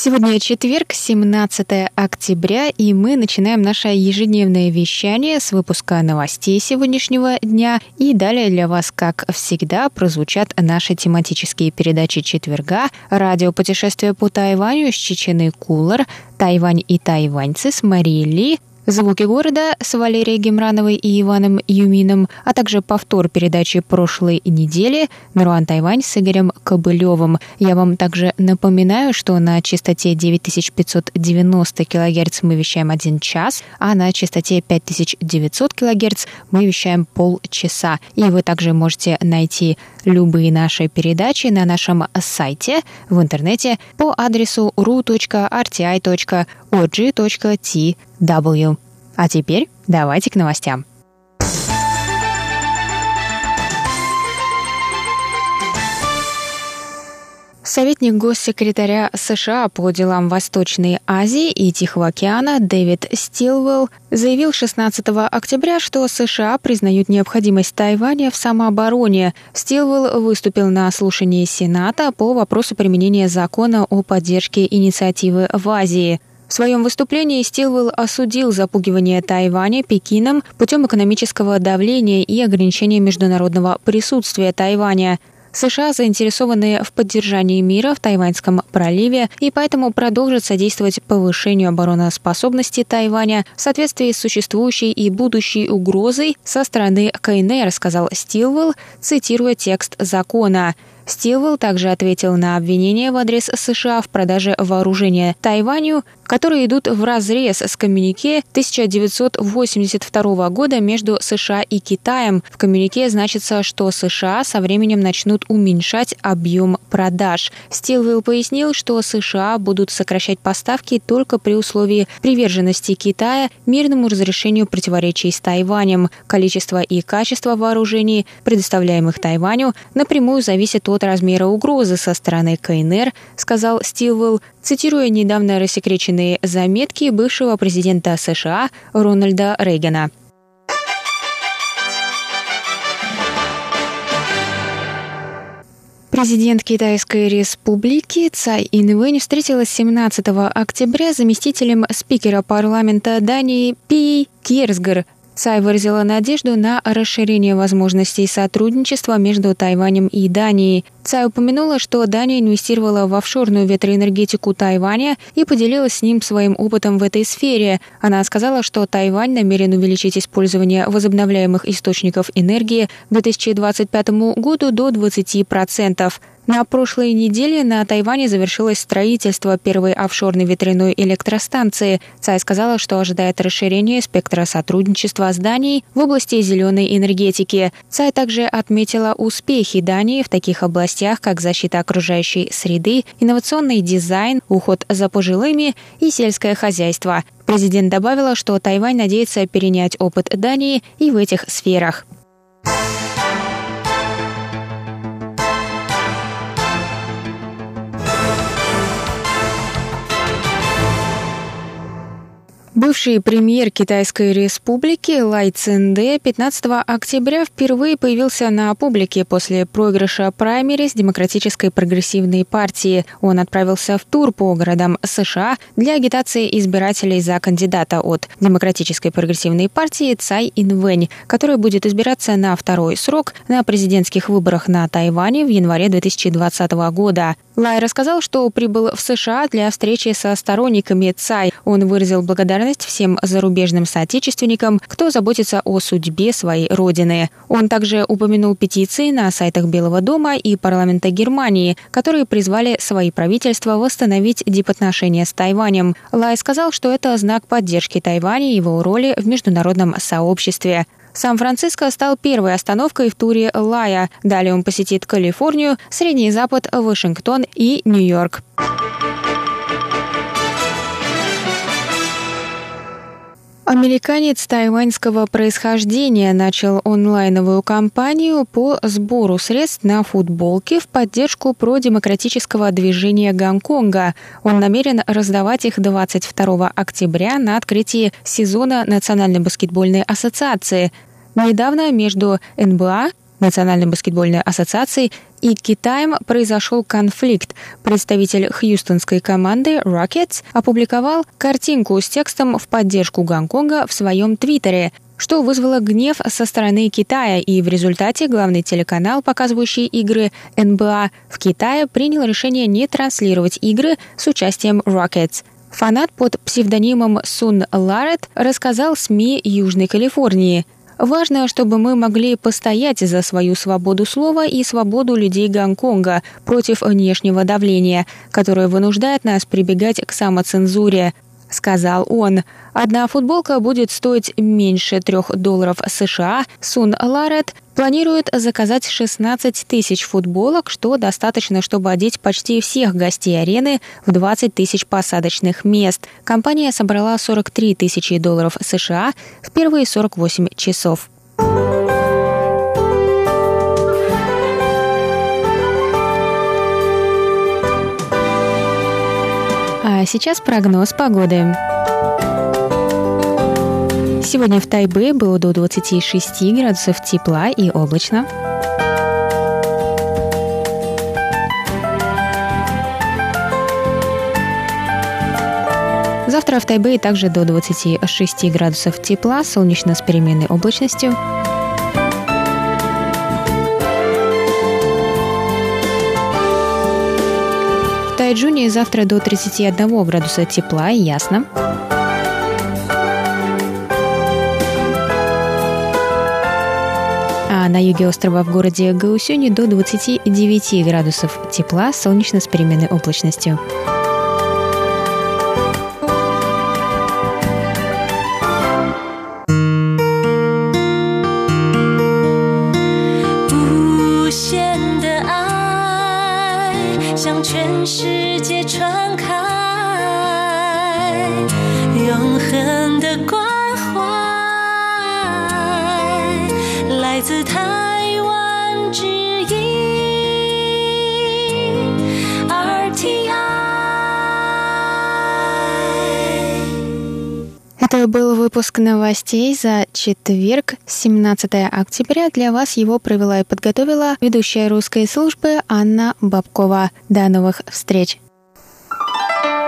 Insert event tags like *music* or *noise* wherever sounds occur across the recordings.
Сегодня четверг, 17 октября, и мы начинаем наше ежедневное вещание с выпуска новостей сегодняшнего дня. И далее для вас, как всегда, прозвучат наши тематические передачи четверга, радио «Путешествие по Тайваню» с Чечены Кулар, «Тайвань и тайваньцы» с Марией Ли, «Звуки города» с Валерией Гемрановой и Иваном Юмином, а также повтор передачи прошлой недели «Наруан Тайвань» с Игорем Кобылевым. Я вам также напоминаю, что на частоте 9590 кГц мы вещаем один час, а на частоте 5900 кГц мы вещаем полчаса. И вы также можете найти любые наши передачи на нашем сайте в интернете по адресу ru.rti.org.tw. А теперь давайте к новостям. Советник госсекретаря США по делам Восточной Азии и Тихого океана Дэвид Стилвелл заявил 16 октября, что США признают необходимость Тайваня в самообороне. Стилвелл выступил на слушании Сената по вопросу применения закона о поддержке инициативы в Азии. В своем выступлении Стилвелл осудил запугивание Тайваня Пекином путем экономического давления и ограничения международного присутствия Тайваня – США заинтересованы в поддержании мира в Тайваньском проливе и поэтому продолжат содействовать повышению обороноспособности Тайваня в соответствии с существующей и будущей угрозой со стороны КНР, сказал Стилвелл, цитируя текст закона. Стилвелл также ответил на обвинения в адрес США в продаже вооружения Тайваню, которые идут в разрез с коммюнике 1982 года между США и Китаем. В коммюнике значится, что США со временем начнут уменьшать объем продаж. Стилвелл пояснил, что США будут сокращать поставки только при условии приверженности Китая мирному разрешению противоречий с Тайванем. Количество и качество вооружений, предоставляемых Тайваню, напрямую зависит от размера угрозы со стороны КНР, сказал Стилвелл, цитируя недавно рассекреченные заметки бывшего президента США Рональда Рейгана. Президент Китайской республики Цай Инвэнь встретилась 17 октября с заместителем спикера парламента Дании Пи Кирсгар Цай выразила надежду на расширение возможностей сотрудничества между Тайванем и Данией. Цай упомянула, что Дания инвестировала в офшорную ветроэнергетику Тайваня и поделилась с ним своим опытом в этой сфере. Она сказала, что Тайвань намерен увеличить использование возобновляемых источников энергии к 2025 году до 20%. На прошлой неделе на Тайване завершилось строительство первой офшорной ветряной электростанции. Цай сказала, что ожидает расширения спектра сотрудничества с Данией в области зеленой энергетики. Цай также отметила успехи Дании в таких областях, как защита окружающей среды, инновационный дизайн, уход за пожилыми и сельское хозяйство. Президент добавила, что Тайвань надеется перенять опыт Дании и в этих сферах. Бывший премьер Китайской республики Лай Цинде 15 октября впервые появился на публике после проигрыша праймерис Демократической прогрессивной партии. Он отправился в тур по городам США для агитации избирателей за кандидата от Демократической прогрессивной партии Цай Инвэнь, который будет избираться на второй срок на президентских выборах на Тайване в январе 2020 года. Лай рассказал, что прибыл в США для встречи со сторонниками Цай. Он выразил благодарность всем зарубежным соотечественникам, кто заботится о судьбе своей родины. Он также упомянул петиции на сайтах Белого дома и парламента Германии, которые призвали свои правительства восстановить дипотношения с Тайванем. Лай сказал, что это знак поддержки Тайваня и его роли в международном сообществе. Сан-Франциско стал первой остановкой в туре Лая. Далее он посетит Калифорнию, Средний Запад, Вашингтон и Нью-Йорк. Американец тайваньского происхождения начал онлайновую кампанию по сбору средств на футболки в поддержку продемократического движения Гонконга. Он намерен раздавать их 22 октября на открытии сезона Национальной баскетбольной ассоциации. Недавно между НБА Национальной баскетбольной ассоциацией и Китаем произошел конфликт. Представитель хьюстонской команды Rockets опубликовал картинку с текстом в поддержку Гонконга в своем твиттере что вызвало гнев со стороны Китая, и в результате главный телеканал, показывающий игры НБА в Китае, принял решение не транслировать игры с участием Rockets. Фанат под псевдонимом Сун Ларет рассказал СМИ Южной Калифорнии – Важно, чтобы мы могли постоять за свою свободу слова и свободу людей Гонконга против внешнего давления, которое вынуждает нас прибегать к самоцензуре, сказал он. Одна футболка будет стоить меньше трех долларов США. Сун Ларет планирует заказать 16 тысяч футболок, что достаточно, чтобы одеть почти всех гостей арены в 20 тысяч посадочных мест. Компания собрала 43 тысячи долларов США в первые 48 часов. А сейчас прогноз погоды. Сегодня в Тайбе было до 26 градусов тепла и облачно. Завтра в Тайбе также до 26 градусов тепла, солнечно с переменной облачностью. Тайджуне завтра до 31 градуса тепла и ясно. а на юге острова в городе Гаусюни до 29 градусов тепла, солнечно с переменной облачностью. Это был выпуск новостей за четверг, 17 октября. Для вас его провела и подготовила ведущая русской службы Анна Бабкова. До новых встреч! Bye.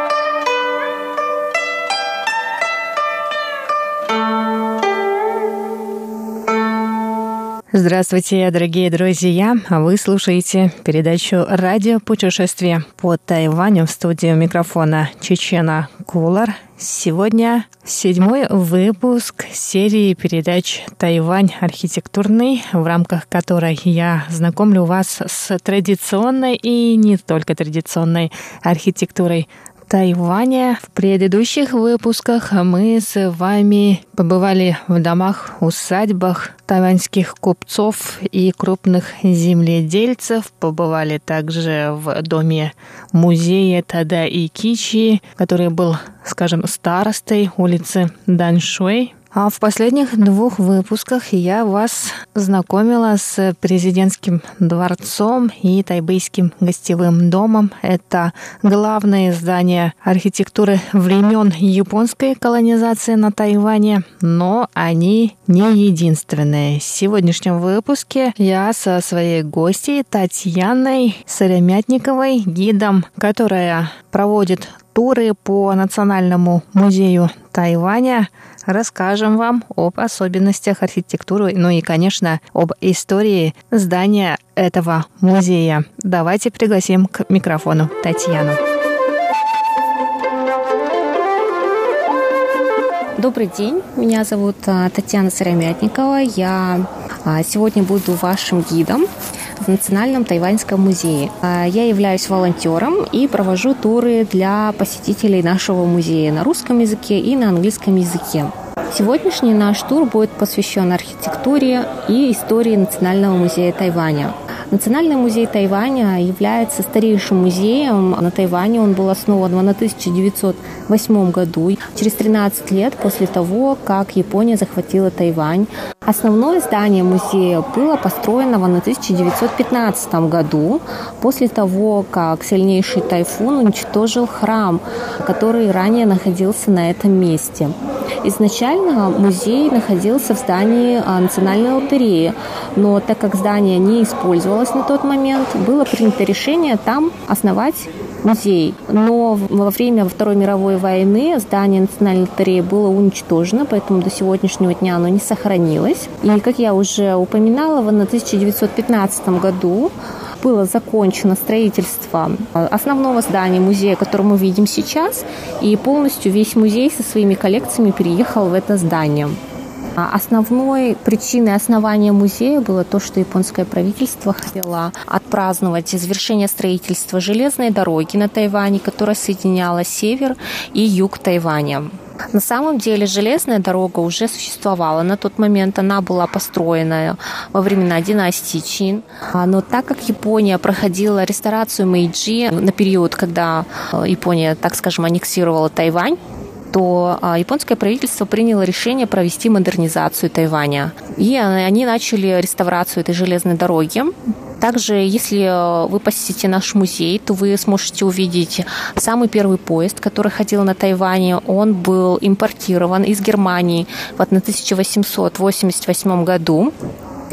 Здравствуйте, дорогие друзья! Вы слушаете передачу «Радио путешествие» по Тайваню в студии микрофона Чечена Кулар. Сегодня седьмой выпуск серии передач «Тайвань архитектурный», в рамках которой я знакомлю вас с традиционной и не только традиционной архитектурой Тайваня. В предыдущих выпусках мы с вами побывали в домах, усадьбах тайваньских купцов и крупных земледельцев. Побывали также в доме музея Тада и Кичи, который был, скажем, старостой улицы Даншуэй а в последних двух выпусках я вас знакомила с президентским дворцом и тайбэйским гостевым домом. Это главные здания архитектуры времен японской колонизации на Тайване, но они не единственные. В сегодняшнем выпуске я со своей гостьей Татьяной Сыромятниковой, гидом, которая проводит туры по Национальному музею Тайваня, расскажем вам об особенностях архитектуры, ну и, конечно, об истории здания этого музея. Давайте пригласим к микрофону Татьяну. Добрый день, меня зовут а, Татьяна Сыромятникова. Я а, сегодня буду вашим гидом в Национальном тайваньском музее. А, я являюсь волонтером и провожу туры для посетителей нашего музея на русском языке и на английском языке. Сегодняшний наш тур будет посвящен архитектуре и истории Национального музея Тайваня. Национальный музей Тайваня является старейшим музеем на Тайване. Он был основан в 1908 году, через 13 лет после того, как Япония захватила Тайвань. Основное здание музея было построено в 1915 году, после того, как сильнейший тайфун уничтожил храм, который ранее находился на этом месте. Изначально музей находился в здании а, Национальной лотереи, но так как здание не использовалось на тот момент, было принято решение там основать музей. Но во время Второй мировой войны здание Национальной лотереи было уничтожено, поэтому до сегодняшнего дня оно не сохранилось. И, как я уже упоминала, в 1915 году было закончено строительство основного здания музея, который мы видим сейчас, и полностью весь музей со своими коллекциями переехал в это здание. А основной причиной основания музея было то, что японское правительство хотело отпраздновать завершение строительства железной дороги на Тайване, которая соединяла север и юг Тайваня. На самом деле железная дорога уже существовала. На тот момент она была построена во времена династии Чин. А, но так как Япония проходила ресторацию Мэйджи на период, когда э, Япония, так скажем, аннексировала Тайвань, то а, японское правительство приняло решение провести модернизацию Тайваня. И они начали реставрацию этой железной дороги. Также, если э, вы посетите наш музей, то вы сможете увидеть самый первый поезд, который ходил на Тайване. Он был импортирован из Германии в 1888 году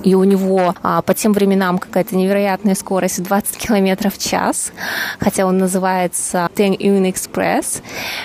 и у него а, по тем временам какая-то невероятная скорость 20 км в час, хотя он называется Teng Yun Express,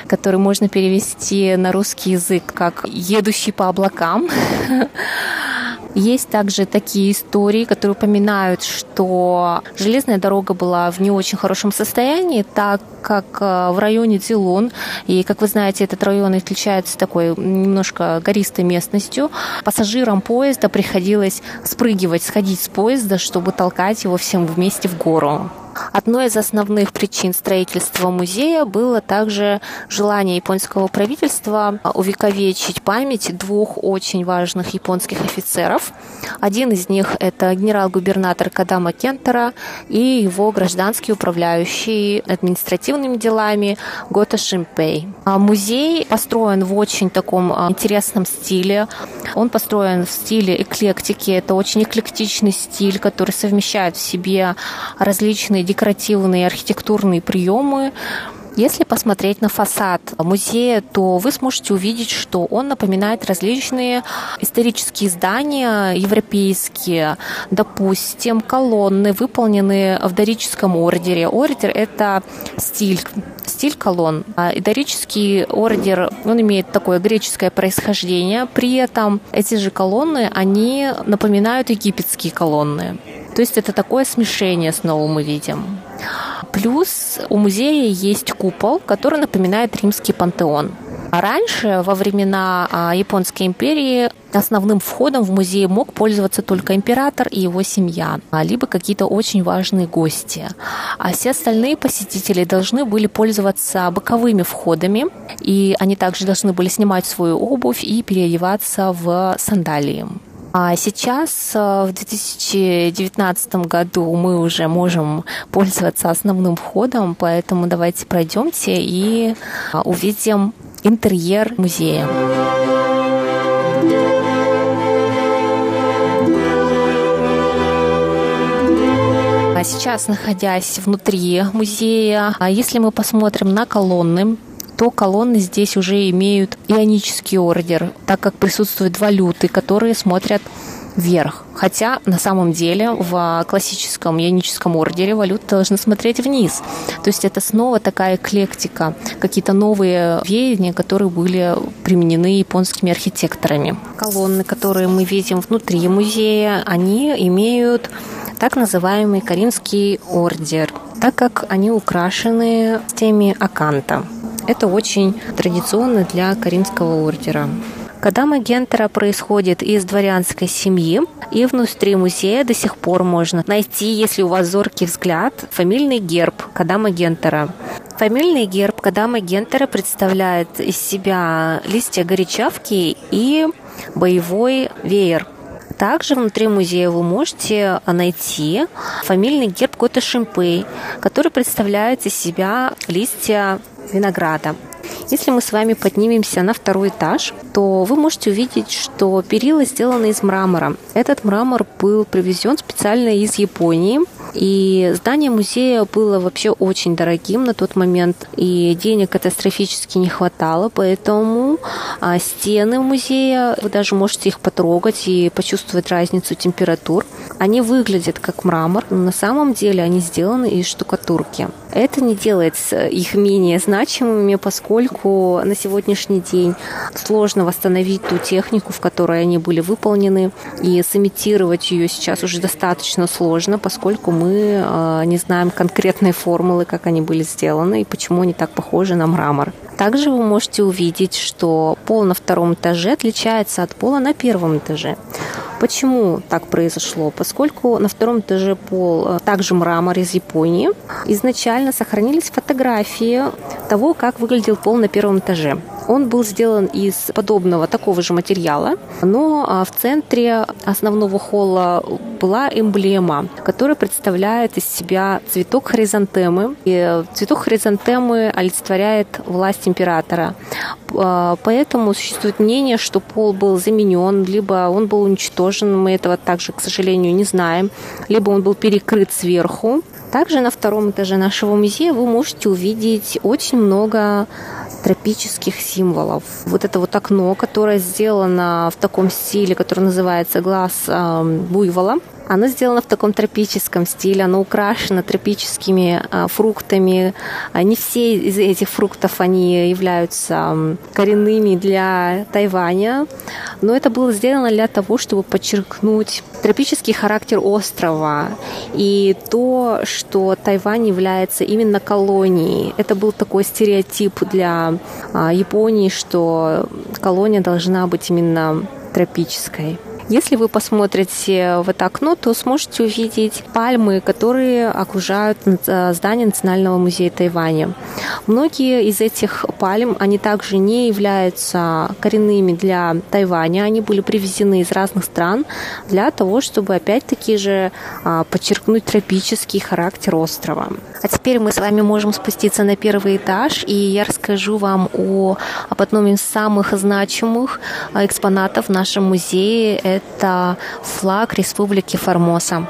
который можно перевести на русский язык как «едущий по облакам». *laughs* Есть также такие истории, которые упоминают, что железная дорога была в не очень хорошем состоянии, так как э, в районе Цилон, и, как вы знаете, этот район отличается такой немножко гористой местностью, пассажирам поезда приходилось спрыгивать, сходить с поезда, чтобы толкать его всем вместе в гору. Одной из основных причин строительства музея было также желание японского правительства увековечить память двух очень важных японских офицеров. Один из них – это генерал-губернатор Кадама Кентера и его гражданский управляющий административными делами Гота Шимпей. А музей построен в очень таком а, интересном стиле. Он построен в стиле эклектики. Это очень эклектичный стиль, который совмещает в себе различные декоративные архитектурные приемы. Если посмотреть на фасад музея, то вы сможете увидеть, что он напоминает различные исторические здания европейские. Допустим, колонны, выполненные в дорическом ордере. Ордер – это стиль, стиль колонн. А дорический ордер, он имеет такое греческое происхождение. При этом эти же колонны, они напоминают египетские колонны. То есть это такое смешение снова мы видим. Плюс у музея есть купол, который напоминает римский пантеон. А раньше, во времена а, Японской империи, основным входом в музей мог пользоваться только император и его семья, а, либо какие-то очень важные гости. А все остальные посетители должны были пользоваться боковыми входами, и они также должны были снимать свою обувь и переодеваться в сандалии. А сейчас, э, в 2019 году, мы уже можем пользоваться основным входом, поэтому давайте пройдемте и а, увидим интерьер музея. А сейчас, находясь внутри музея, а если мы посмотрим на колонны, то колонны здесь уже имеют ионический ордер, так как присутствуют валюты, которые смотрят вверх. Хотя на самом деле в классическом ионическом ордере валюты должны смотреть вниз. То есть это снова такая эклектика, какие-то новые веяния, которые были применены японскими архитекторами. Колонны, которые мы видим внутри музея, они имеют так называемый Каринский ордер, так как они украшены теми аканта. Это очень традиционно для Каринского ордера. Кадама Гентера происходит из дворянской семьи, и внутри музея до сих пор можно найти, если у вас зоркий взгляд, фамильный герб Кадама Гентера. Фамильный герб Кадама Гентера представляет из себя листья горячавки и боевой веер – Также внутри музея вы можете найти фамильный герб Кота Шимпей, который представляет из себя листья винограда. Если мы с вами поднимемся на второй этаж, то вы можете увидеть, что перила сделаны из мрамора. Этот мрамор был привезен специально из Японии. И здание музея было вообще очень дорогим на тот момент, и денег катастрофически не хватало, поэтому а, стены музея, вы даже можете их потрогать и почувствовать разницу температур. Они выглядят как мрамор, но на самом деле они сделаны из штукатурки. Это не делает их менее значимыми, поскольку на сегодняшний день сложно восстановить ту технику, в которой они были выполнены, и сымитировать ее сейчас уже достаточно сложно, поскольку мы а, не знаем конкретной формулы, как они были сделаны и почему они так похожи на мрамор. Также вы можете увидеть, что пол на втором этаже отличается от пола на первом этаже. Почему так произошло? Поскольку на втором этаже пол э, также мрамор из Японии, изначально сохранились фотографии того, как выглядел пол на первом этаже. Он был сделан из подобного такого же материала, но а, в центре основного холла была эмблема, которая представляет из себя цветок хризантемы. И цветок хризантемы олицетворяет власть императора. А, поэтому существует мнение, что пол был заменен, либо он был уничтожен, мы этого также, к сожалению, не знаем, либо он был перекрыт сверху. Также на втором этаже нашего музея вы можете увидеть очень много тропических символов. Вот это вот окно, которое сделано в таком стиле, который называется глаз э, буйвола. Оно сделано в таком тропическом стиле, оно украшено тропическими а, фруктами. А, не все из этих фруктов они являются коренными для Тайваня, но это было сделано для того, чтобы подчеркнуть тропический характер острова и то, что Тайвань является именно колонией. Это был такой стереотип для а, Японии, что колония должна быть именно тропической. Если вы посмотрите в это окно, то сможете увидеть пальмы, которые окружают э, здание Национального музея Тайваня. Многие из этих пальм, они также не являются коренными для Тайваня, они были привезены из разных стран для того, чтобы опять-таки же а, подчеркнуть тропический характер острова. А теперь мы с вами можем спуститься на первый этаж, и я расскажу вам о, об одном из самых значимых а, экспонатов в нашем музее это флаг Республики Формоса.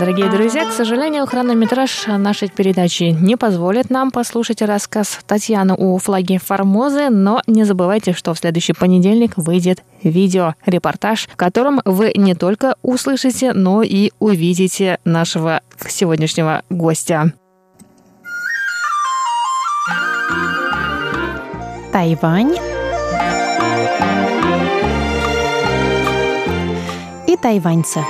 Дорогие друзья, к сожалению, хронометраж нашей передачи не позволит нам послушать рассказ Татьяны о флаге Формозы, но не забывайте, что в следующий понедельник выйдет видео-репортаж, в котором вы не только услышите, но и увидите нашего сегодняшнего гостя. Тайвань и тайваньцы.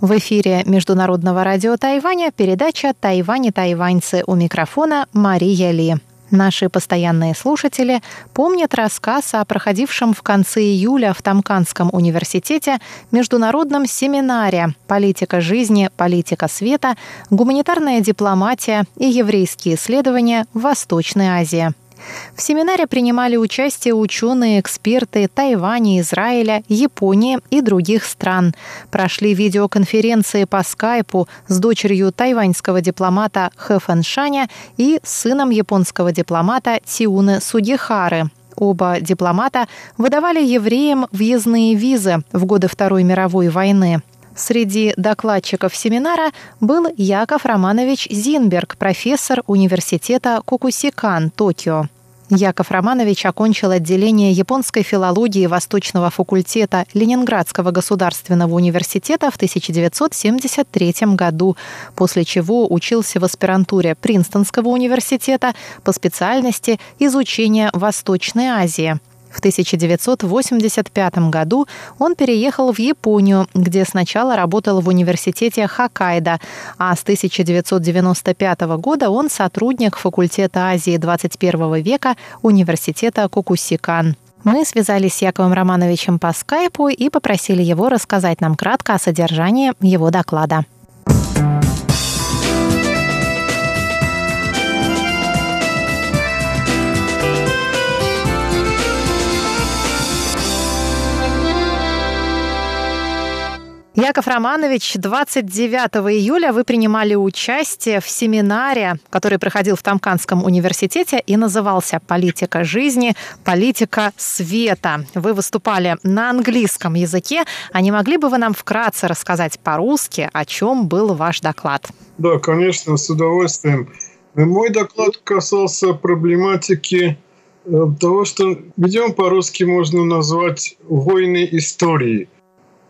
В эфире Международного радио Тайваня передача «Тайвань и тайваньцы» у микрофона Мария Ли. Наши постоянные слушатели помнят рассказ о проходившем в конце июля в Тамканском университете международном семинаре «Политика жизни, политика света, гуманитарная дипломатия и еврейские исследования в Восточной Азии». В семинаре принимали участие ученые, эксперты Тайваня, Израиля, Японии и других стран. Прошли видеоконференции по скайпу с дочерью тайваньского дипломата Хэ Фэншаня и сыном японского дипломата Тиуны Сугихары. Оба дипломата выдавали евреям въездные визы в годы Второй мировой войны. Среди докладчиков семинара был Яков Романович Зинберг, профессор университета Кукусикан, Токио. Яков Романович окончил отделение японской филологии Восточного факультета Ленинградского государственного университета в 1973 году, после чего учился в аспирантуре Принстонского университета по специальности изучения Восточной Азии. В 1985 году он переехал в Японию, где сначала работал в университете Хоккайдо, а с 1995 года он сотрудник факультета Азии 21 века университета Кукусикан. Мы связались с Яковом Романовичем по скайпу и попросили его рассказать нам кратко о содержании его доклада. Яков Романович, 29 июля вы принимали участие в семинаре, который проходил в Тамканском университете и назывался «Политика жизни. Политика света». Вы выступали на английском языке. А не могли бы вы нам вкратце рассказать по-русски, о чем был ваш доклад? Да, конечно, с удовольствием. Мой доклад касался проблематики э, того, что, видимо, по-русски можно назвать «войны истории».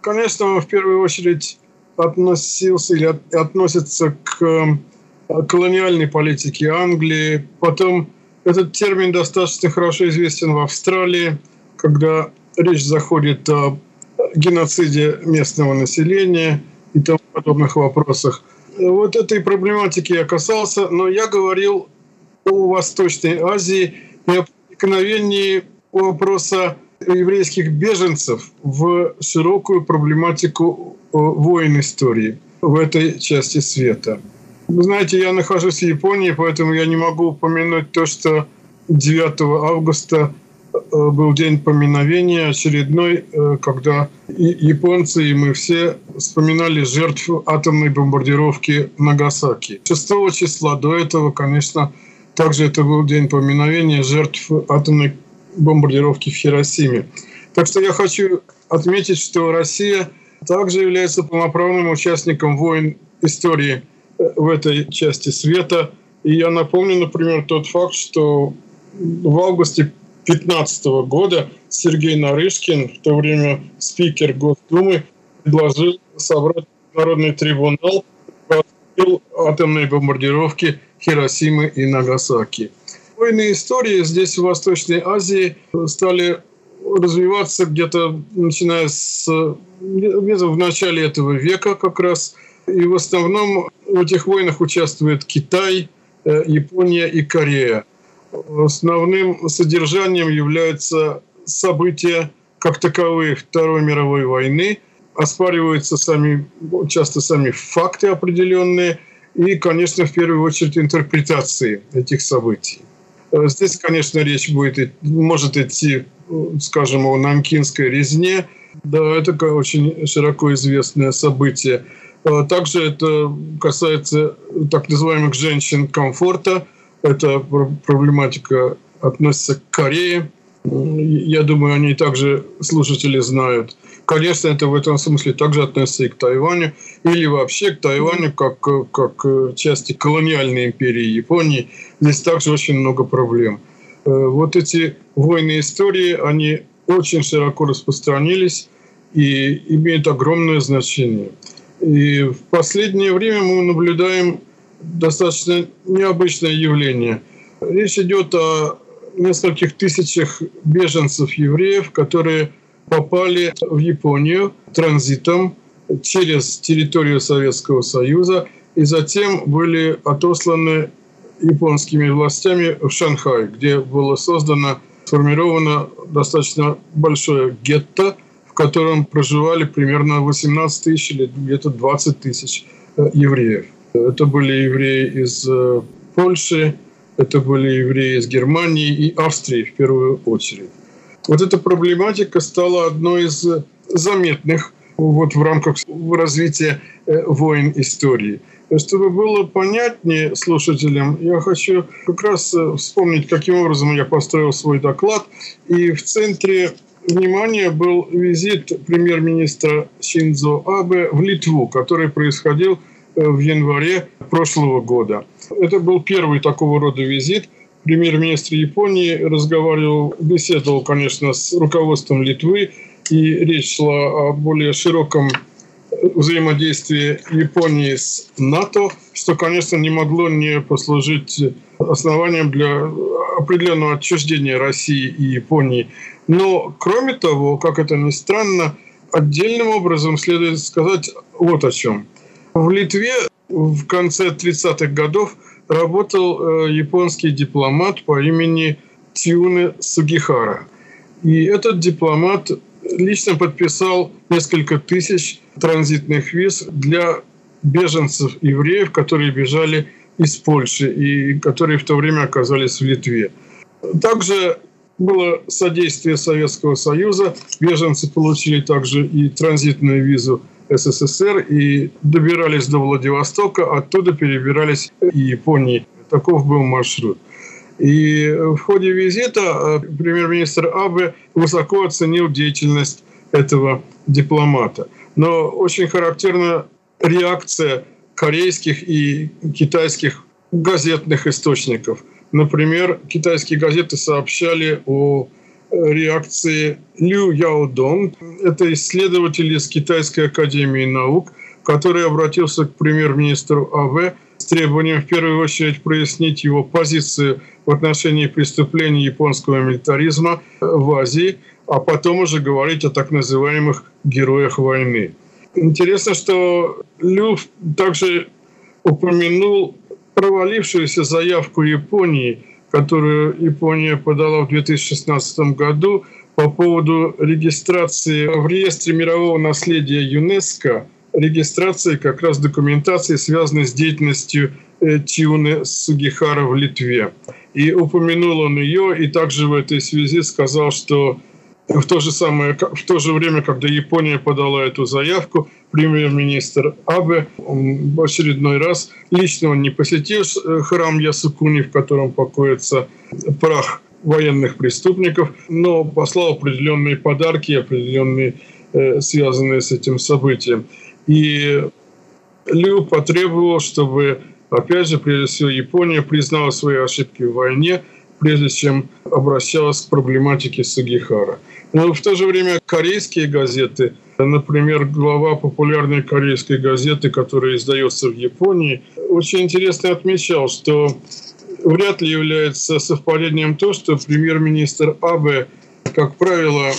Конечно, он в первую очередь относился или относится к э, колониальной политике Англии. Потом этот термин достаточно хорошо известен в Австралии, когда речь заходит о геноциде местного населения и тому подобных вопросах. Вот этой проблематики я касался, но я говорил о Восточной Азии и о проникновении вопроса еврейских беженцев в широкую проблематику войн истории в этой части света. Вы знаете, я нахожусь в Японии, поэтому я не могу упомянуть то, что 9 августа э, был день поминовения очередной, э, когда японцы и мы все вспоминали жертв атомной бомбардировки Нагасаки. 6 числа до этого, конечно, также это был день поминовения жертв атомной бомбардировки в Хиросиме. Так что я хочу отметить, что Россия также является полноправным участником войн истории э, в этой части света. И я напомню, например, тот факт, что в августе 2015 года Сергей Нарышкин, в то время спикер Госдумы, предложил собрать Народный трибунал атомной бомбардировки Хиросимы и Нагасаки. Войны истории здесь, в Восточной Азии, стали развиваться где-то начиная с где-то в начале этого века как раз. И в основном в этих войнах участвует Китай, э, Япония и Корея основным содержанием являются события как таковые Второй мировой войны, оспариваются сами, часто сами факты определенные и, конечно, в первую очередь интерпретации этих событий. Здесь, конечно, речь будет, может идти, скажем, о нанкинской резне. Да, это очень широко известное событие. Э, также это касается так называемых женщин комфорта – эта проблематика относится к Корее. Я думаю, они также слушатели знают. Конечно, это в этом смысле также относится и к Тайваню, или вообще к Тайваню как, как части колониальной империи Японии. Здесь также очень много проблем. Э, вот эти войны истории, они очень широко распространились и имеют огромное значение. И в последнее время мы наблюдаем достаточно необычное явление. Речь идет о нескольких тысячах беженцев евреев, которые попали в Японию транзитом через территорию Советского Союза и затем были отосланы японскими властями в Шанхай, где было создано, сформировано достаточно большое гетто, в котором проживали примерно 18 тысяч или где-то 20 тысяч э, евреев. Это были евреи из э, Польши, это были евреи из Германии и Австрии в первую очередь. Вот эта проблематика стала одной из заметных вот в рамках развития э, войн истории. Чтобы было понятнее слушателям, я хочу как раз э, вспомнить, каким образом я построил свой доклад. И в центре внимания был визит премьер-министра Шинзо Абе в Литву, который происходил в январе прошлого года. Это был первый такого рода визит. Премьер-министр Японии разговаривал, беседовал, конечно, с руководством Литвы, и речь шла о более широком взаимодействии Японии с НАТО, что, конечно, не могло не послужить основанием для определенного отчуждения России и Японии. Но, кроме того, как это ни странно, отдельным образом следует сказать вот о чем – в Литве в конце 30-х годов работал э, японский дипломат по имени Тиуне Сугихара. И этот дипломат лично подписал несколько тысяч транзитных виз для беженцев евреев, которые бежали из Польши и которые в то время оказались в Литве. Также было содействие Советского Союза. Беженцы получили также и транзитную визу СССР и добирались до Владивостока, оттуда перебирались в Японии. Таков был маршрут. И в ходе визита э, премьер-министр Абе высоко оценил деятельность этого дипломата. Но очень характерна реакция корейских и китайских газетных источников. Например, китайские газеты сообщали о реакции Лю Яодон. Это исследователь из Китайской академии наук, который обратился к премьер-министру АВ с требованием в первую очередь прояснить его позицию в отношении преступлений японского милитаризма в Азии, а потом уже говорить о так называемых героях войны. Интересно, что Лю также упомянул провалившуюся заявку Японии, которую Япония подала в 2016 году по поводу регистрации в реестре мирового наследия ЮНЕСКО, регистрации как раз документации, связанной с деятельностью э, Тиуны Сугихара в Литве. И упомянул он ее, и также в этой связи сказал, что в то же самое, в то же время, когда Япония подала эту заявку, премьер-министр Абе в очередной раз лично он не посетил э, храм Ясукуни, в котором покоится прах военных преступников, но послал определенные подарки, определенные, э, связанные с этим событием. И Лю потребовал, чтобы, опять же, прежде всего, Япония признала свои ошибки в войне, прежде чем обращалась к проблематике Сугихара. Но в то же время корейские газеты, например, глава популярной корейской газеты, которая издается в Японии, очень интересно отмечал, что вряд ли является совпадением то, что премьер-министр Абе, как правило,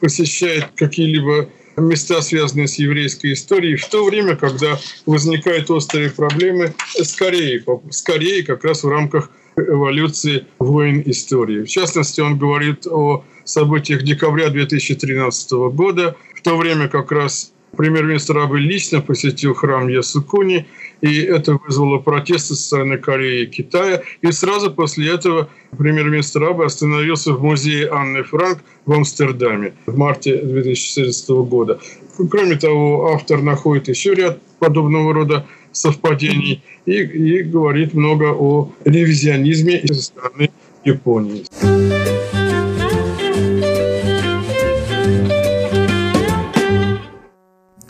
посещает какие-либо места, связанные с еврейской историей, в то время, когда возникают острые проблемы с Кореей, с Кореей как раз в рамках эволюции войн истории. В частности, он говорит о событиях декабря 2013 года, в то время как раз премьер-министр Абы лично посетил храм Ясукуни, и это вызвало протесты со стороны Кореи и Китая. И сразу после этого премьер-министр Абы остановился в музее Анны Франк в Амстердаме в марте 2014 года. Кроме того, автор находит еще ряд подобного рода совпадений и, и говорит много о ревизионизме со стороны Японии.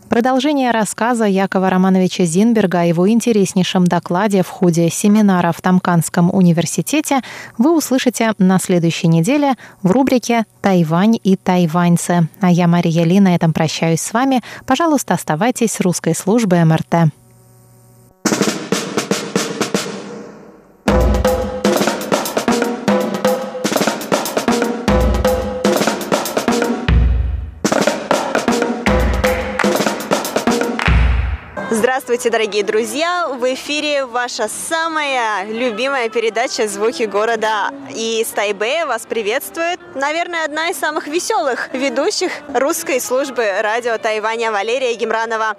Продолжение рассказа Якова Романовича Зинберга о его интереснейшем докладе в ходе семинара в Тамканском университете вы услышите на следующей неделе в рубрике «Тайвань и тайваньцы». А я, Мария Ли, на этом прощаюсь с вами. Пожалуйста, оставайтесь с русской службой МРТ. Здравствуйте, дорогие друзья! В эфире ваша самая любимая передача «Звуки города». И с Тайбэя вас приветствует, наверное, одна из самых веселых ведущих русской службы радио Тайваня Валерия Гемранова.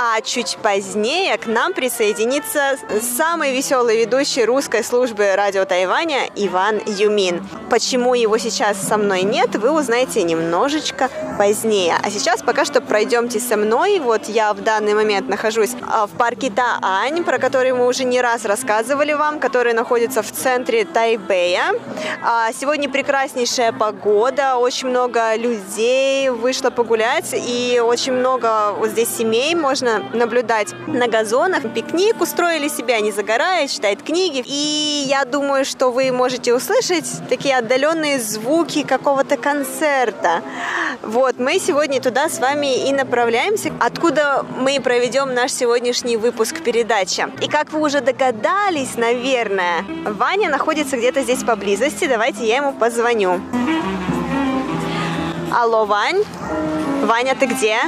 А чуть позднее к нам присоединится самый веселый ведущий русской службы радио Тайваня Иван Юмин. Почему его сейчас со мной нет, вы узнаете немножечко позднее. А сейчас пока что пройдемте со мной. Вот я в данный момент нахожусь а, в парке Таань, про который мы уже не раз рассказывали вам, который находится в центре Тайбэя. А, сегодня прекраснейшая погода, очень много людей вышло погулять, и очень много вот здесь семей можно можно наблюдать на газонах. Пикник устроили себе, они загорают, читают книги. И я думаю, что вы можете услышать такие отдаленные звуки какого-то концерта. Вот, мы сегодня туда с вами и направляемся, откуда мы проведем наш сегодняшний выпуск передачи. И как вы уже догадались, наверное, Ваня находится где-то здесь поблизости. Давайте я ему позвоню. Алло, Вань? Ваня, ты где?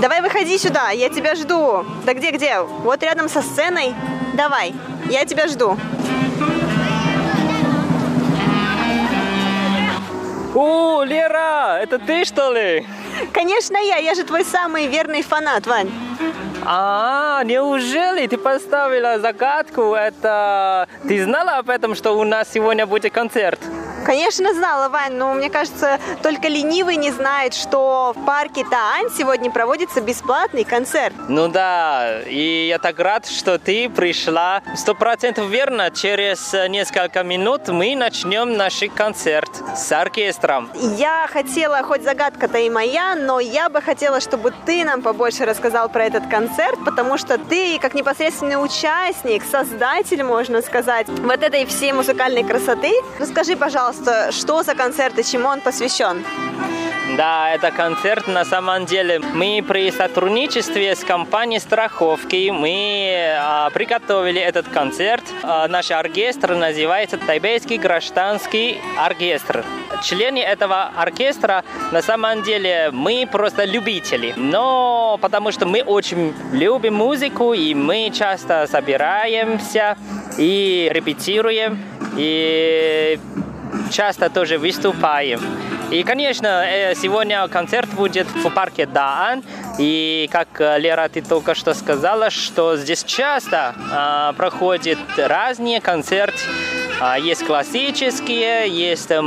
Давай выходи сюда, я тебя жду. Да где-где? Вот рядом со сценой. Давай, я тебя жду. О, Лера, это ты что ли? Конечно я, я же твой самый верный фанат, Вань. А, неужели ты поставила загадку? Это ты знала об этом, что у нас сегодня будет концерт? Конечно, знала, Вань, но мне кажется, только ленивый не знает, что в парке Таань сегодня проводится бесплатный концерт. Ну да, и я так рад, что ты пришла. Сто процентов верно, через несколько минут мы начнем наш концерт с оркестром. Я хотела, хоть загадка-то и моя, но я бы хотела, чтобы ты нам побольше рассказал про этот концерт, потому что ты, как непосредственный участник, создатель, можно сказать, вот этой всей музыкальной красоты. Расскажи, пожалуйста, что за концерт и чему он посвящен? Да, это концерт на самом деле. Мы при сотрудничестве с компанией страховки мы а, приготовили этот концерт. А, наш оркестр называется Тайбейский гражданский оркестр. Члены этого оркестра на самом деле мы просто любители. Но потому что мы очень любим музыку и мы часто собираемся и репетируем. И часто тоже выступаем. И, конечно, э, сегодня концерт будет в парке Даан. И, как э, Лера, ты только что сказала, что здесь часто э, проходят разные концерты. А, есть классические, есть э,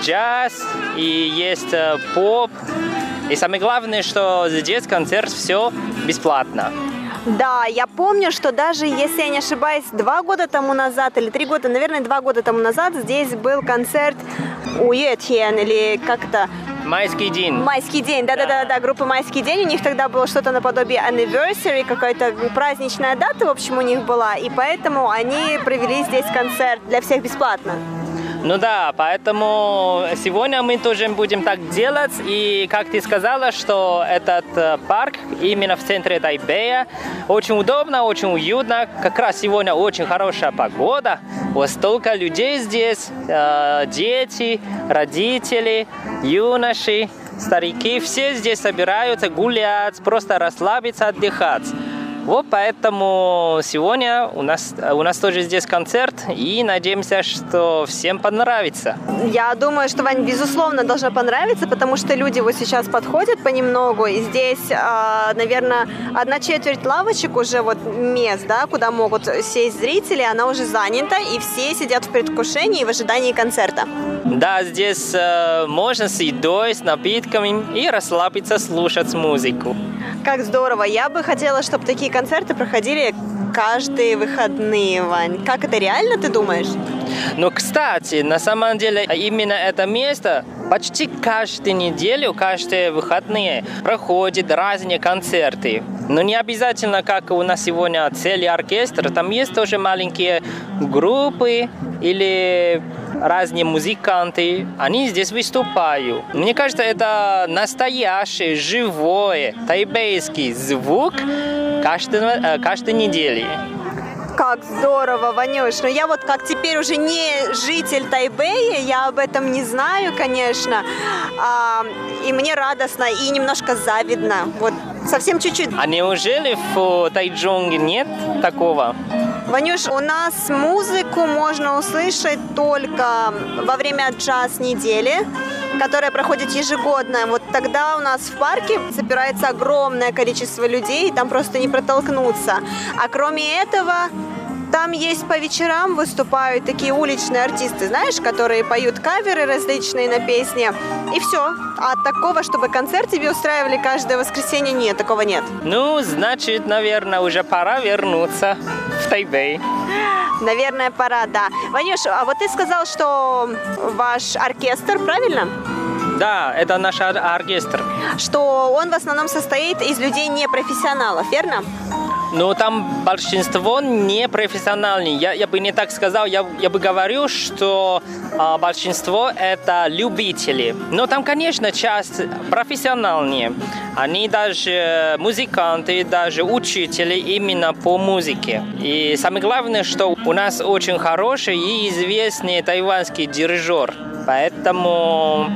джаз и есть э, поп. И самое главное, что здесь концерт все бесплатно. Да, я помню, что даже, если я не ошибаюсь, два года тому назад или три года, наверное, два года тому назад здесь был концерт у Юэтхен или как-то Майский день. Майский день, да-да-да, да, группа Майский день. У них тогда было что-то наподобие anniversary, какая-то праздничная дата, в общем, у них была. И поэтому они провели здесь концерт для всех бесплатно. Ну да, поэтому сегодня мы тоже будем так делать. И как ты сказала, что этот э, парк именно в центре Тайбэя очень удобно, очень уютно. Как раз сегодня очень хорошая погода. Вот столько людей здесь, э, дети, родители, юноши, старики, все здесь собираются гулять, просто расслабиться, отдыхать. Вот поэтому сегодня у нас, у нас тоже здесь концерт, и надеемся, что всем понравится. Я думаю, что, Вань, безусловно, должно понравиться, потому что люди вот сейчас подходят понемногу, и здесь, а, наверное, одна четверть лавочек уже вот мест, да, куда могут сесть зрители, она уже занята, и все сидят в предвкушении и в ожидании концерта. Да, здесь э, можно с едой, с напитками и расслабиться, слушать музыку. Как здорово! Я бы хотела, чтобы такие концерты проходили каждые выходные, Вань. Как это реально, ты думаешь? Ну, кстати, на самом деле именно это место почти каждую неделю, каждые выходные проходят разные концерты. Но не обязательно, как у нас сегодня целый оркестр, там есть тоже маленькие группы или разные музыканты, они здесь выступают. Мне кажется, это настоящий, живой, тайбейский звук каждого, каждой недели. Как здорово, Ванюш. Но я вот как теперь уже не житель Тайбэя, я об этом не знаю, конечно. А, и мне радостно и немножко завидно. Вот совсем чуть-чуть. А неужели в Тайджонге нет такого? Ванюш, у нас музыку можно услышать только во время джаз-недели которая проходит ежегодно. Вот тогда у нас в парке собирается огромное количество людей, и там просто не протолкнуться. А кроме этого, там есть по вечерам выступают такие уличные артисты, знаешь, которые поют каверы различные на песни. И все. А такого, чтобы концерт тебе устраивали каждое воскресенье, нет, такого нет. Ну, значит, наверное, уже пора вернуться в Тайбэй. Наверное, пора, да. Ванюш, а вот ты сказал, что ваш оркестр, правильно? Да, это наш оркестр. Что он в основном состоит из людей непрофессионалов, верно? Ну, там большинство не профессиональные. Я, я бы не так сказал, я, я бы говорил, что а, большинство это любители. Но там, конечно, часть профессиональные. Они даже музыканты, даже учители именно по музыке. И самое главное, что у нас очень хороший и известный тайванский дирижер. Поэтому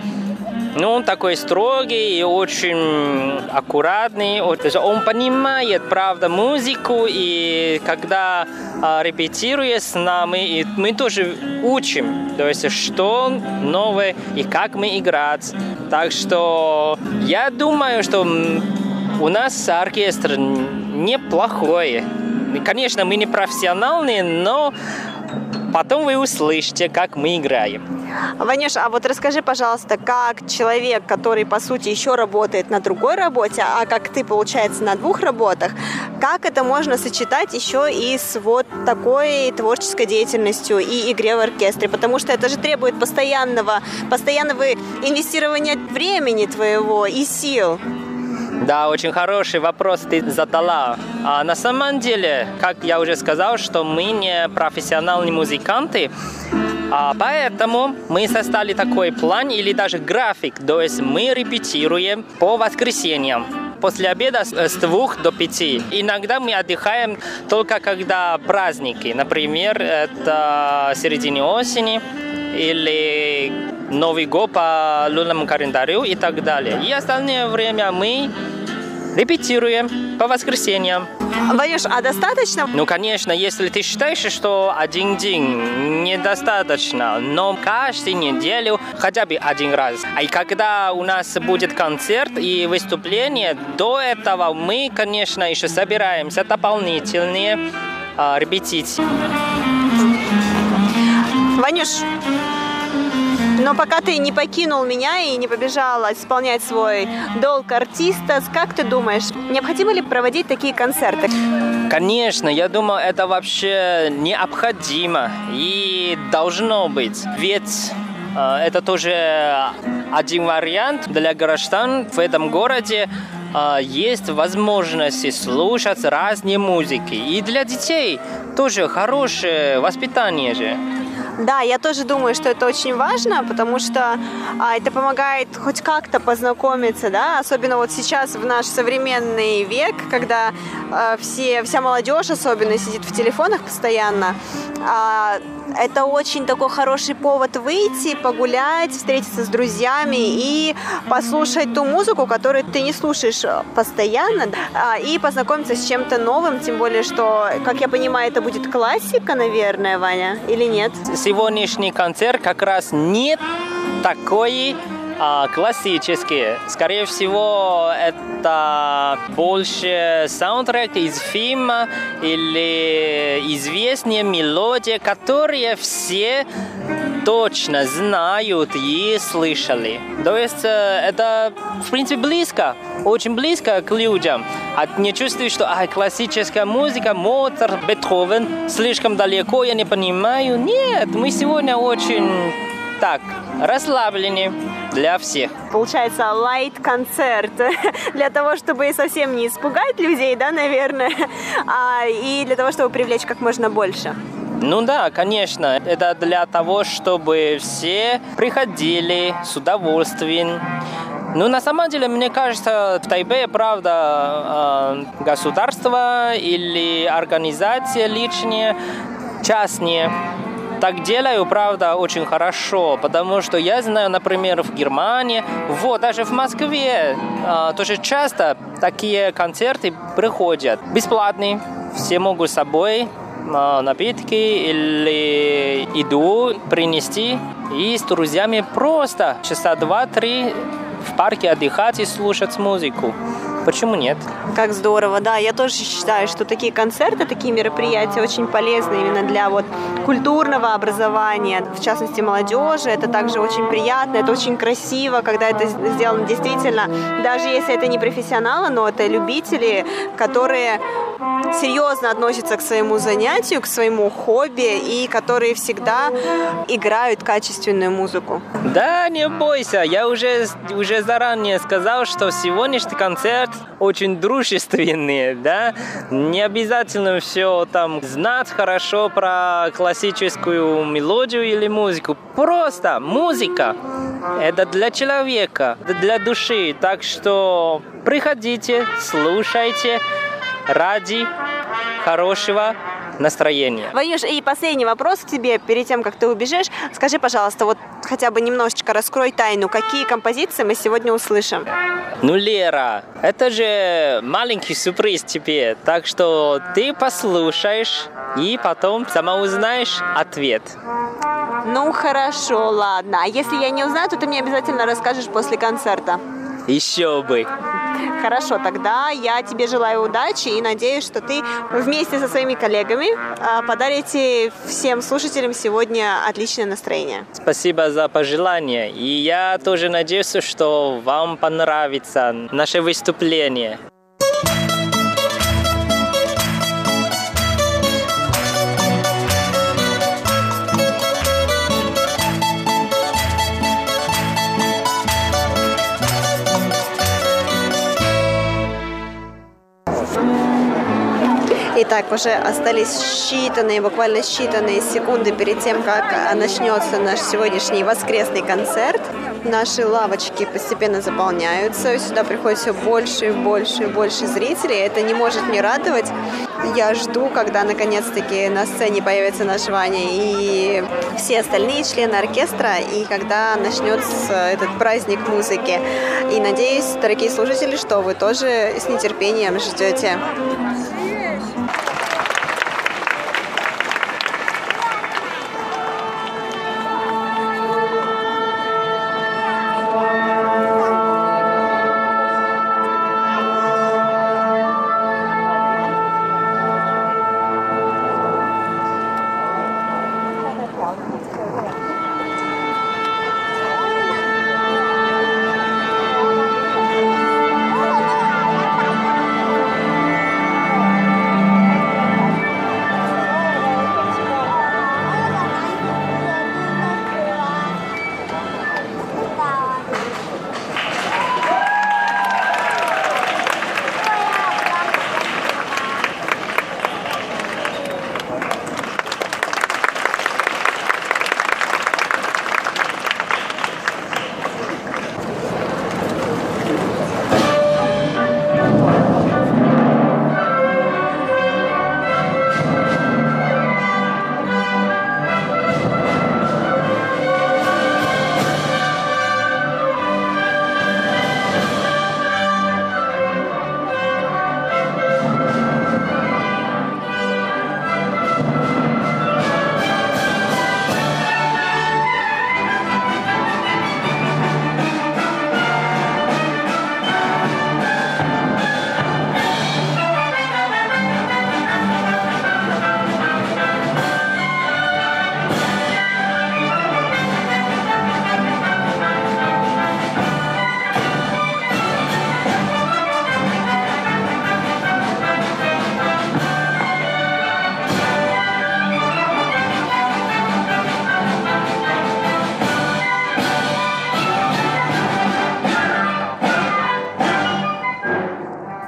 ну, он такой строгий и очень аккуратный. Он понимает, правда, музыку, и когда а, репетирует с нами, и мы тоже учим, то есть что новое и как мы играть. Так что я думаю, что у нас оркестр неплохой. Конечно, мы не профессиональные, но потом вы услышите, как мы играем. Ванюш, а вот расскажи, пожалуйста, как человек, который, по сути, еще работает на другой работе, а как ты, получается, на двух работах, как это можно сочетать еще и с вот такой творческой деятельностью и игре в оркестре? Потому что это же требует постоянного, постоянного инвестирования времени твоего и сил. Да, очень хороший вопрос ты задала. А на самом деле, как я уже сказал, что мы не профессиональные музыканты, а поэтому мы составили такой план или даже график, то есть мы репетируем по воскресеньям после обеда с двух до пяти. Иногда мы отдыхаем только когда праздники. Например, это середине осени или Новый год по лунному календарю и так далее. И остальное время мы репетируем по воскресеньям. Ванюш, а достаточно? Ну, конечно, если ты считаешь, что один день недостаточно, но каждую неделю хотя бы один раз. А и когда у нас будет концерт и выступление, до этого мы, конечно, еще собираемся дополнительные а, репетиции. Ванюш, но пока ты не покинул меня и не побежала исполнять свой долг артиста, как ты думаешь, необходимо ли проводить такие концерты? Конечно, я думаю, это вообще необходимо и должно быть. Ведь э, это тоже один вариант для граждан в этом городе э, есть возможность слушать разные музыки. И для детей тоже хорошее воспитание же. Да, я тоже думаю, что это очень важно, потому что а, это помогает хоть как-то познакомиться, да, особенно вот сейчас в наш современный век, когда а, все, вся молодежь особенно сидит в телефонах постоянно. А, это очень такой хороший повод выйти, погулять, встретиться с друзьями и послушать ту музыку, которую ты не слушаешь постоянно, а, и познакомиться с чем-то новым, тем более, что, как я понимаю, это будет классика, наверное, Ваня, или нет? Сегодняшний концерт как раз не такой а, классические. Скорее всего, это больше саундтрек из фильма или известные мелодии, которые все точно знают и слышали. То есть э, это, в принципе, близко, очень близко к людям. А не чувствуешь, что а, классическая музыка, Моцарт, Бетховен, слишком далеко, я не понимаю. Нет, мы сегодня очень так, расслаблены для всех. Получается, лайт-концерт *laughs* для того, чтобы совсем не испугать людей, да, наверное, *laughs* а и для того, чтобы привлечь как можно больше. Ну да, конечно. Это для того, чтобы все приходили с удовольствием. Ну, на самом деле, мне кажется, в Тайбе, правда, э, государство или организация личные, частные, так делаю, правда, очень хорошо, потому что я знаю, например, в Германии, вот, даже в Москве э, тоже часто такие концерты приходят. Бесплатные, все могут с собой э, напитки или еду принести и с друзьями просто часа два-три в парке отдыхать и слушать музыку. Почему нет? Как здорово, да. Я тоже считаю, что такие концерты, такие мероприятия очень полезны именно для вот культурного образования, в частности молодежи. Это также очень приятно, это очень красиво, когда это сделано действительно, даже если это не профессионалы, но это любители, которые серьезно относятся к своему занятию, к своему хобби и которые всегда играют качественную музыку. Да, не бойся, я уже, уже заранее сказал, что сегодняшний концерт очень дружественный, да, не обязательно все там знать хорошо про классическую мелодию или музыку, просто музыка. Это для человека, для души, так что приходите, слушайте, ради хорошего настроения. Ванюш, и последний вопрос к тебе перед тем, как ты убежишь. Скажи, пожалуйста, вот хотя бы немножечко раскрой тайну, какие композиции мы сегодня услышим? Ну, Лера, это же маленький сюрприз тебе, так что ты послушаешь и потом сама узнаешь ответ. Ну, хорошо, ладно. А если я не узнаю, то ты мне обязательно расскажешь после концерта. Еще бы. Хорошо, тогда я тебе желаю удачи и надеюсь, что ты вместе со своими коллегами а, подарите всем слушателям сегодня отличное настроение. Спасибо за пожелание. И я тоже надеюсь, что вам понравится наше выступление. Итак, уже остались считанные, буквально считанные секунды перед тем, как начнется наш сегодняшний воскресный концерт. Наши лавочки постепенно заполняются, сюда приходит все больше и больше и больше зрителей. Это не может не радовать. Я жду, когда наконец-таки на сцене появится наш Ваня и все остальные члены оркестра, и когда начнется этот праздник музыки. И надеюсь, дорогие слушатели, что вы тоже с нетерпением ждете.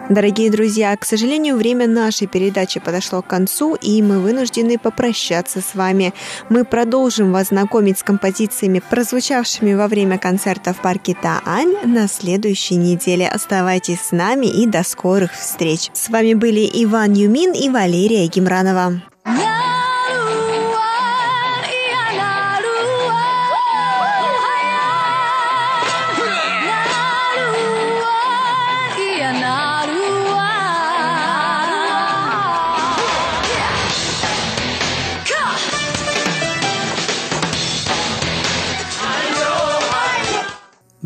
Дорогие друзья, к сожалению, время нашей передачи подошло к концу, и мы вынуждены попрощаться с вами. Мы продолжим вас знакомить с композициями, прозвучавшими во время концерта в парке Таань на следующей неделе. Оставайтесь с нами и до скорых встреч. С вами были Иван Юмин и Валерия Гимранова.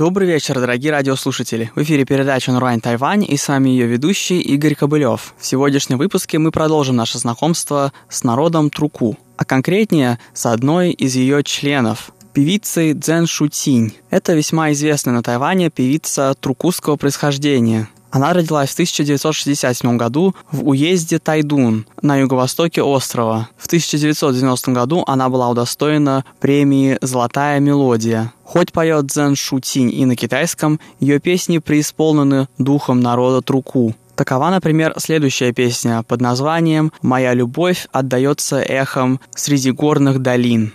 Добрый вечер, дорогие радиослушатели. В эфире передача «Нурань Тайвань» и с вами ее ведущий Игорь Кобылев. В сегодняшнем выпуске мы продолжим наше знакомство с народом Труку, а конкретнее с одной из ее членов, певицей Цзэн Шутинь. Это весьма известная на Тайване певица трукузского происхождения. Она родилась в 1967 году в уезде Тайдун на юго-востоке острова. В 1990 году она была удостоена премии «Золотая мелодия». Хоть поет Цзэн Шутинь и на китайском, ее песни преисполнены духом народа Труку. Такова, например, следующая песня под названием «Моя любовь отдается эхом среди горных долин».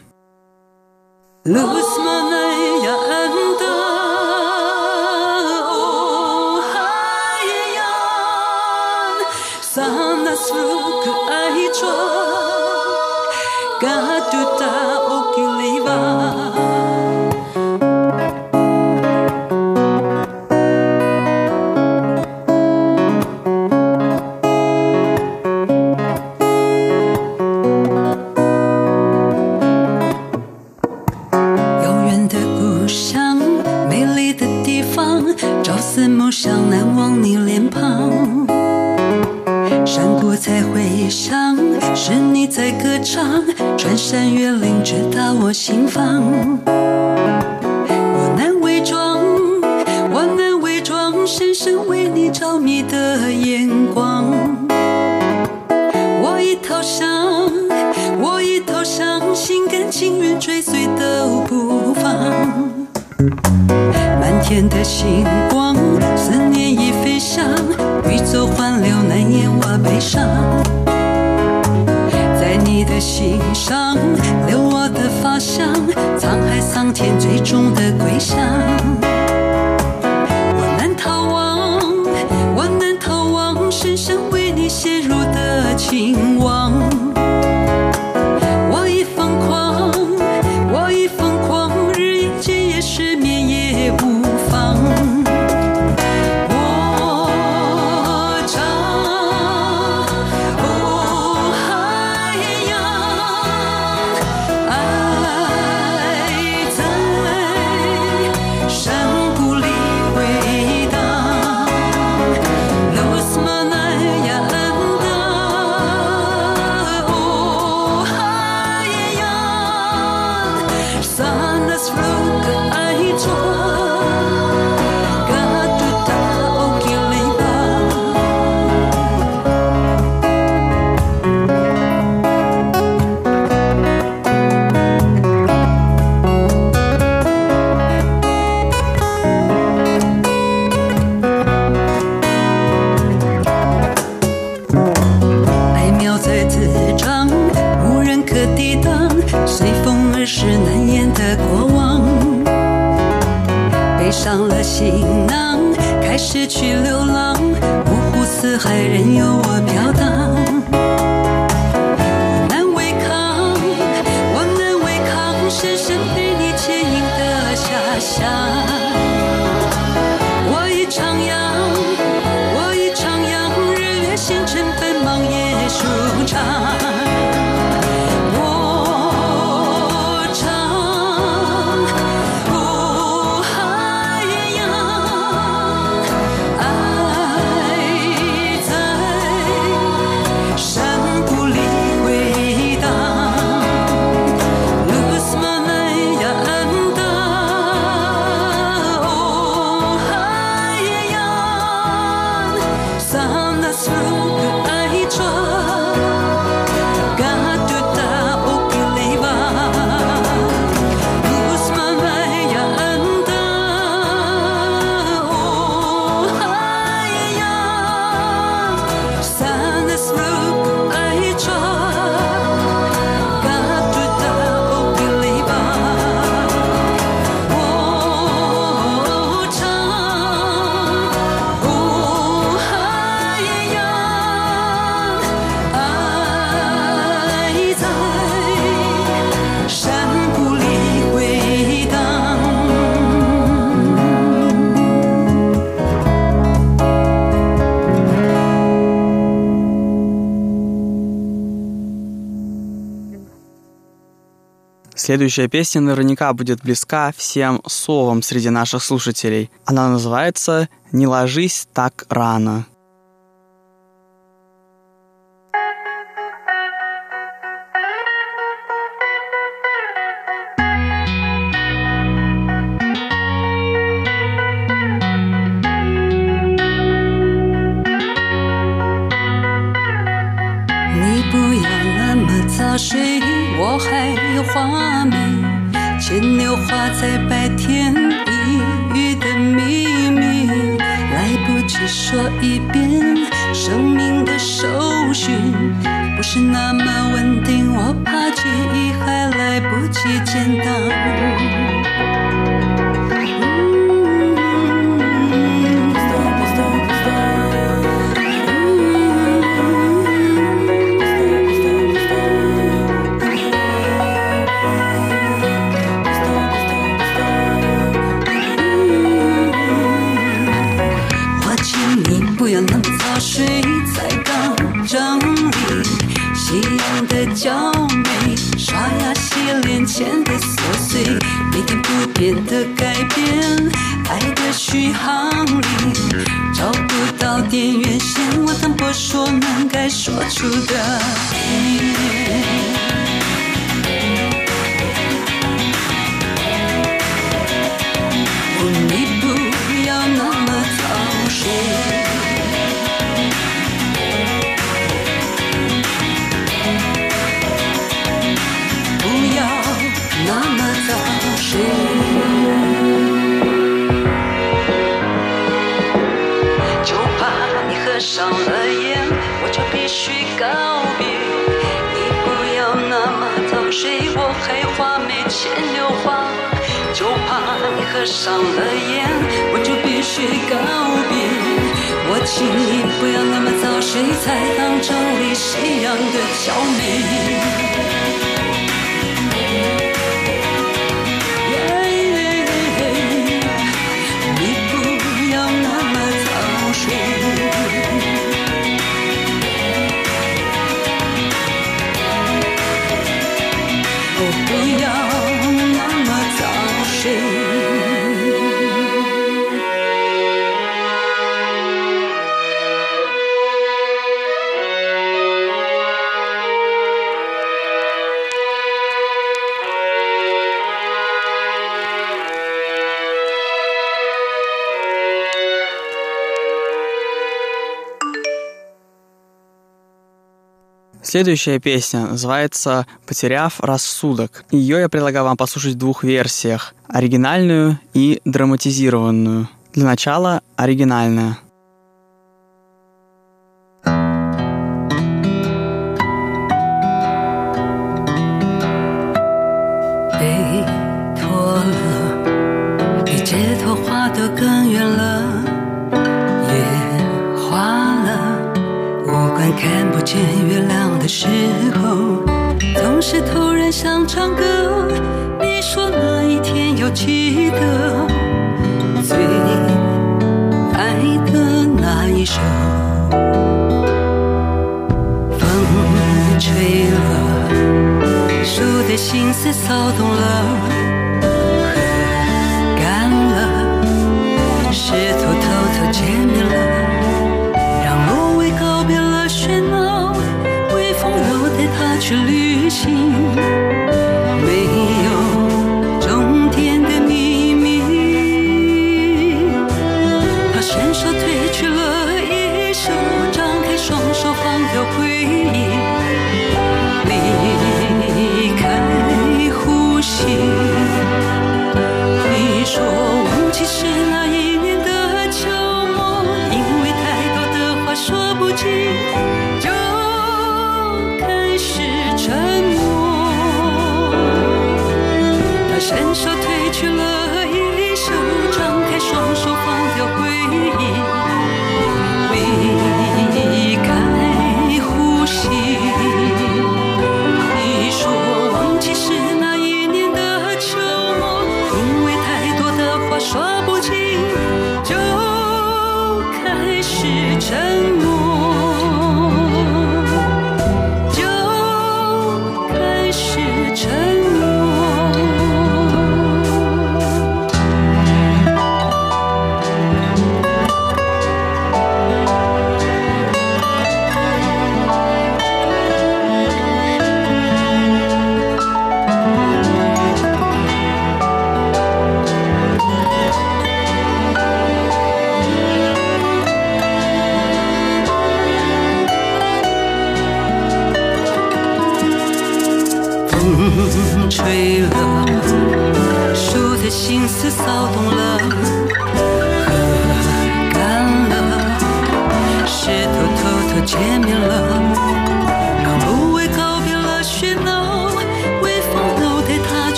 上，是你在歌唱，穿山越岭直达我心房。坚硬的遐想 Следующая песня наверняка будет близка всем совам среди наших слушателей. Она называется «Не ложись так рано». Шей 我还有画面牵牛花在白天孕育的秘密来不及说一遍生命的手续不是那么稳定我怕记忆还来不及建档变的改变爱的续航里找不到电源线我怎么说能该说出的牵牛花，就怕你合上了眼，我就必须告别。我请你不要那么早睡，才当整里夕阳的娇明。Следующая песня называется «Потеряв рассудок». Ее я предлагаю вам послушать в двух версиях – оригинальную и драматизированную. Для начала оригинальная –的更远了，也花了，五官看不见。时候总是突然想唱歌，你说那一天要记得最爱的那一首。风吹了，树的心思骚动了。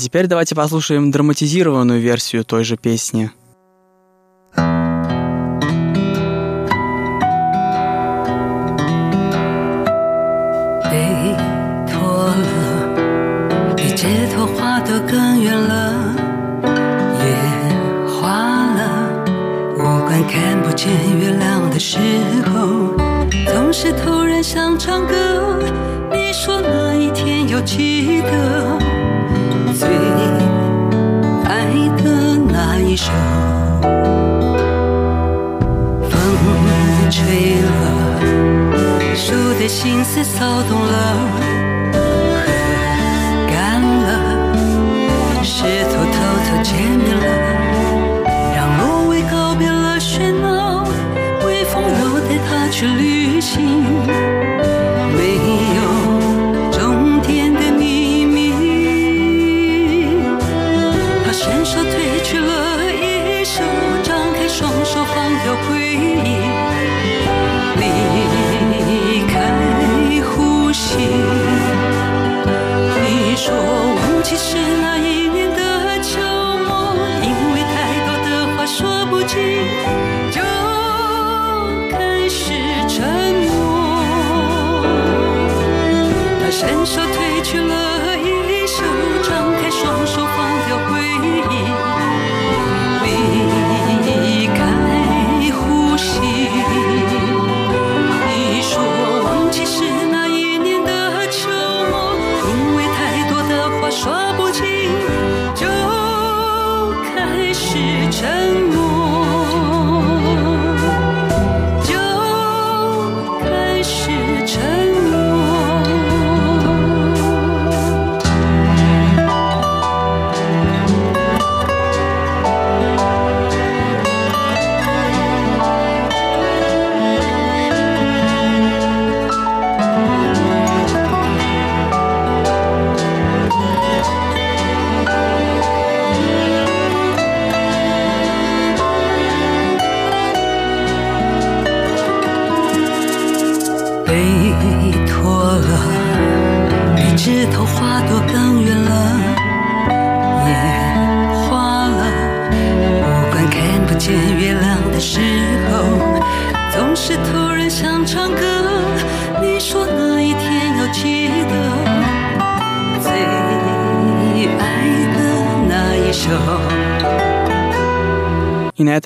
теперь давайте послушаем драматизированную версию той же песни.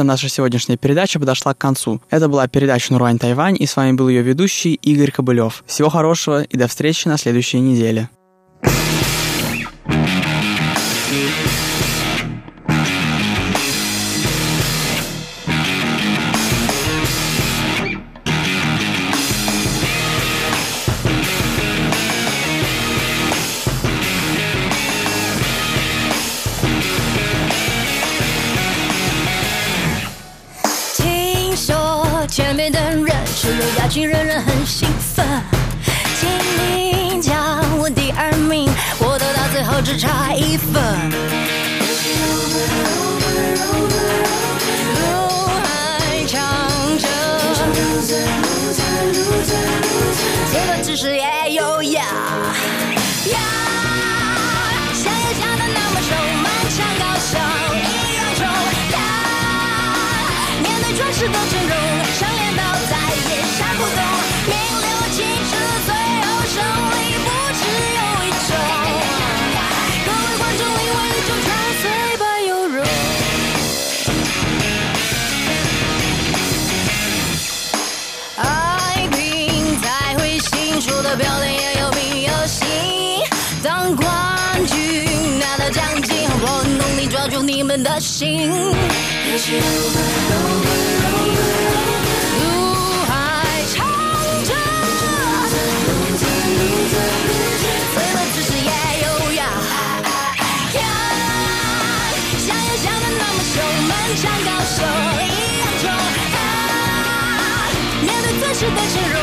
этом наша сегодняшняя передача подошла к концу. Это была передача Нурань Тайвань, и с вами был ее ведущий Игорь Кобылев. Всего хорошего и до встречи на следующей неделе. thank you 心经人很兴奋请你叫我第二名我的到最后只差一分。loser loser loser，就只是那么满一面对钻石的真容心。路还长着路在路在路了也想那么凶高手一样面对钻石的耻辱